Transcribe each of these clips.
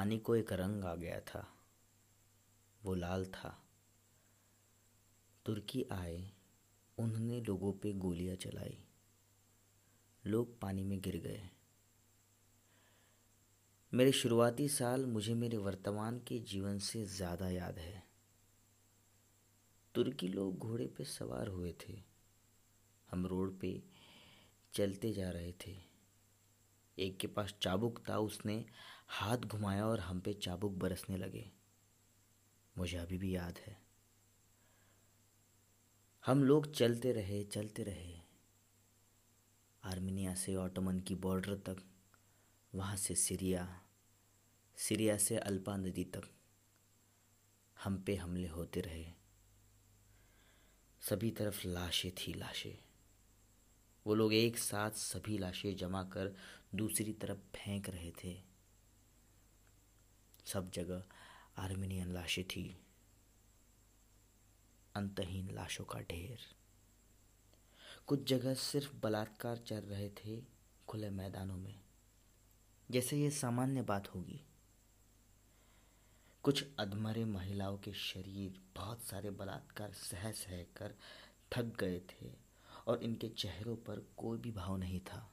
पानी को एक रंग आ गया था। वो लाल था। तुर्की आए, उन्होंने लोगों पे गोलियाँ चलाई। लोग पानी में गिर गए। मेरे शुरुआती साल मुझे मेरे वर्तमान के जीवन से ज़्यादा याद है। तुर्की लोग घोड़े पे सवार हुए थे। हम रोड पे चलते जा रहे थे। एक के पास चाबुक था, उसने हाथ घुमाया और हम पे चाबुक बरसने लगे। मुझे अभी भी याद है। हम लोग चलते रहे चलते रहे। आर्मीनिया से ऑटोमन की बॉर्डर तक, वहाँ से सीरिया सीरिया से अल्पा नदी तक हम पे हमले होते रहे। सभी तरफ़ लाशें थी लाशें। वो लोग एक साथ सभी लाशें जमा कर दूसरी तरफ़ फेंक रहे थे। सब जगह आर्मीनियन लाशें थी। अंतहीन लाशों का ढेर। कुछ जगह सिर्फ़ बलात्कार चल रहे थे खुले मैदानों में, जैसे ये सामान्य बात होगी। कुछ अधमरे महिलाओं के शरीर बहुत सारे बलात्कार सह सह कर थक गए थे और इनके चेहरों पर कोई भी भाव नहीं था।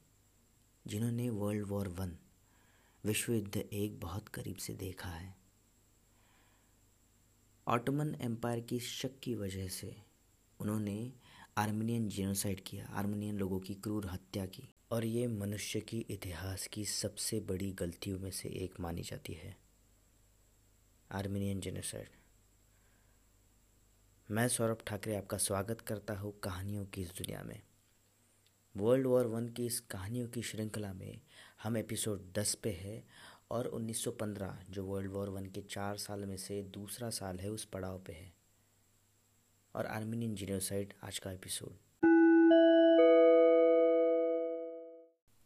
जिन्होंने वर्ल्ड वॉर वन विश्व युद्ध एक बहुत करीब से देखा है। ऑटोमन एम्पायर की शक की वजह से उन्होंने आर्मीनियन जेनोसाइड किया आर्मीनियन लोगों की क्रूर हत्या की और ये मनुष्य की इतिहास की सबसे बड़ी गलतियों में से एक मानी जाती है। आर्मीनियन जेनोसाइड मैं सौरभ ठाकरे आपका स्वागत करता हूँ कहानियों की इस दुनिया में। वर्ल्ड वॉर वन की इस कहानियों की श्रृंखला में हम एपिसोड 10 पे है और 1915 जो वर्ल्ड वॉर वन के चार साल में से दूसरा साल है, उस पड़ाव पे है। और आर्मीनियन जीनोसाइड आज का एपिसोड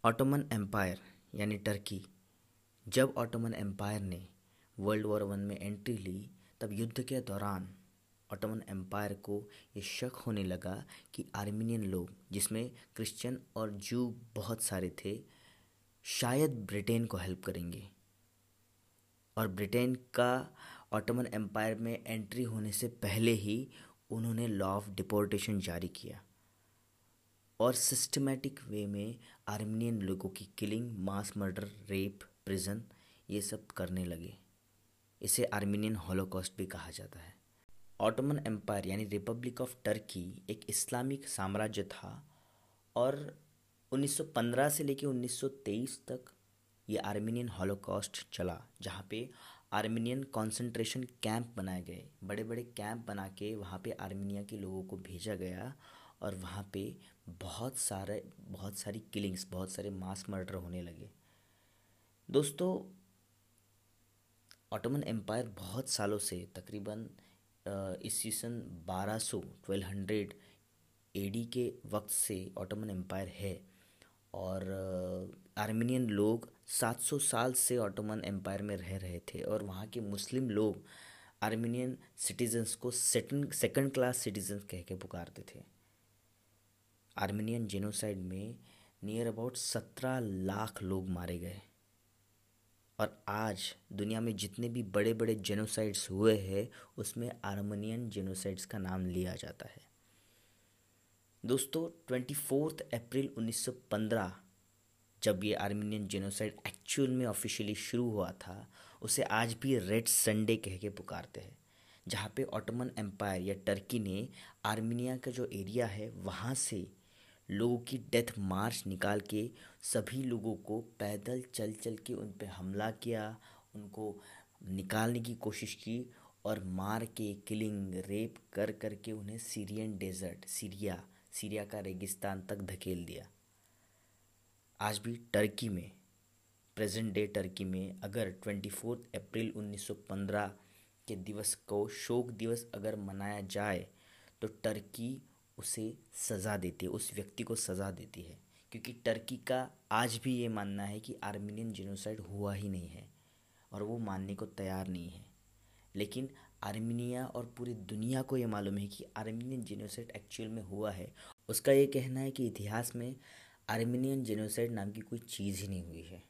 ऑटोमन एम्पायर यानी टर्की जब ऑटोमन एम्पायर ने वर्ल्ड वॉर वन में एंट्री ली, तब युद्ध के दौरान ऑटोमन एम्पायर को ये शक होने लगा कि आर्मीनियन लोग, जिसमें क्रिश्चियन और जू बहुत सारे थे, शायद ब्रिटेन को हेल्प करेंगे। और ब्रिटेन का ऑटोमन एम्पायर में एंट्री होने से पहले ही उन्होंने लॉ ऑफ़ डिपोर्टेशन जारी किया। और सिस्टमेटिक वे में आर्मीनियन लोगों की killing mass murder rape prison ये सब करने लगे। इसे आर्मीनियन हॉलोकॉस्ट भी कहा जाता है। ऑटोमन एम्पायर यानी रिपब्लिक ऑफ़ टर्की एक इस्लामिक साम्राज्य था और 1915 से लेकर 1923 तक ये आर्मीनियन हॉलोकॉस्ट चला, जहाँ पे आर्मीनियन कंसंट्रेशन कैंप बनाए गए। बड़े बड़े कैंप बना के वहाँ पे आर्मीनिया के लोगों को भेजा गया और वहाँ पे बहुत सारे, बहुत सारी किलिंग्स बहुत सारे मास मर्डर होने लगे। दोस्तों ऑटोमन एम्पायर बहुत सालों से तकरीबन ईस्वी सन बारह सौ ट्वेल्व हंड्रेड ए के वक्त से ऑटोमन एम्पायर है और आर्मीनियन लोग 700 साल से ऑटोमन एम्पायर में रह रहे थे और वहाँ के मुस्लिम लोग आर्मीनियन सिटीजन्स को सेकंड क्लास सिटीजन्स कह के पुकारते थे। आर्मीनियन जेनोसाइड में नियर अबाउट सत्रह लाख लोग मारे गए। और आज दुनिया में जितने भी बड़े बड़े जेनोसाइड्स हुए हैं, उसमें आर्मेनियन जेनोसाइड्स का नाम लिया जाता है। दोस्तों ट्वेंटी फोर्थ अप्रैल 1915 जब ये आर्मीनियन जेनोसाइड एक्चुअल में ऑफिशियली शुरू हुआ था, उसे आज भी रेड संडे कह के पुकारते हैं, जहाँ पे ऑटोमन एम्पायर या टर्की ने आर्मीनिया का जो एरिया है, वहाँ से लोगों की डेथ मार्च निकाल के सभी लोगों को पैदल चल चल के उन पर हमला किया, उनको निकालने की कोशिश की और मार के किलिंग, रेप कर कर के उन्हें सीरियन डेजर्ट, सीरिया सीरिया का रेगिस्तान तक धकेल दिया। आज भी टर्की में, प्रेजेंट डे टर्की में अगर ट्वेंटी फोर्थ अप्रैल 1915 के दिवस को शोक दिवस अगर मनाया जाए तो टर्की उसे सज़ा देती है, उस व्यक्ति को सज़ा देती है। क्योंकि टर्की का आज भी ये मानना है कि आर्मीनियन जेनोसाइड हुआ ही नहीं है और वो मानने को तैयार नहीं है। लेकिन आर्मीनिया और पूरी दुनिया को ये मालूम है कि आर्मीनियन जेनोसाइड एक्चुअल में हुआ है। उसका ये कहना है कि इतिहास में आर्मीनियन जेनोसाइड नाम की कोई चीज़ ही नहीं हुई है।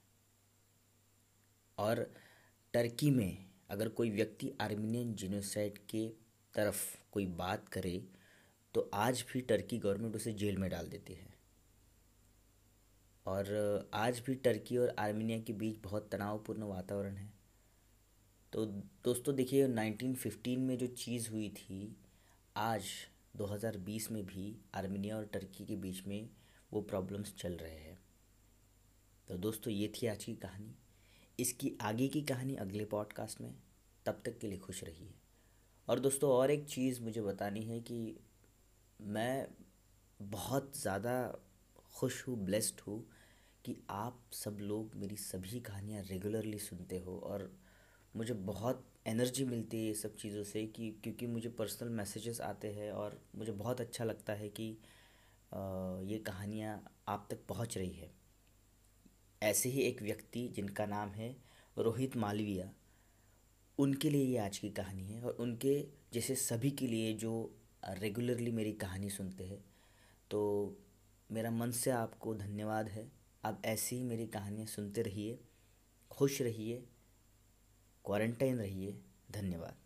और टर्की में अगर कोई व्यक्ति आर्मीनियन जेनोसाइड के तरफ़ कोई बात करे तो आज भी टर्की गवर्नमेंट उसे जेल में डाल देती है। और आज भी टर्की और आर्मीनिया के बीच बहुत तनावपूर्ण वातावरण है। तो दोस्तों, देखिए 1915 में जो चीज़ हुई थी, आज 2020 में भी आर्मीनिया और टर्की के बीच में वो प्रॉब्लम्स चल रहे हैं। तो दोस्तों, ये थी आज की कहानी। इसकी आगे की कहानी अगले पॉडकास्ट में। तब तक के लिए खुश रहिए। और दोस्तों, और एक चीज़ मुझे बतानी है कि मैं बहुत ज़्यादा खुश हूँ ब्लेस्ड हूँ कि आप सब लोग मेरी सभी कहानियाँ रेगुलरली सुनते हो और मुझे बहुत एनर्जी मिलती है ये सब चीज़ों से कि क्योंकि मुझे पर्सनल मैसेजेस आते हैं और मुझे बहुत अच्छा लगता है कि ये कहानियाँ आप तक पहुँच रही है। ऐसे ही एक व्यक्ति जिनका नाम है रोहित मालविया, उनके लिए ये आज की कहानी है और उनके जैसे सभी के लिए जो रेगुलरली मेरी कहानी सुनते हैं। तो मेरा मन से आपको धन्यवाद है। आप ऐसी ही मेरी कहानियाँ सुनते रहिए, खुश रहिए क्वारंटाइन रहिए। धन्यवाद।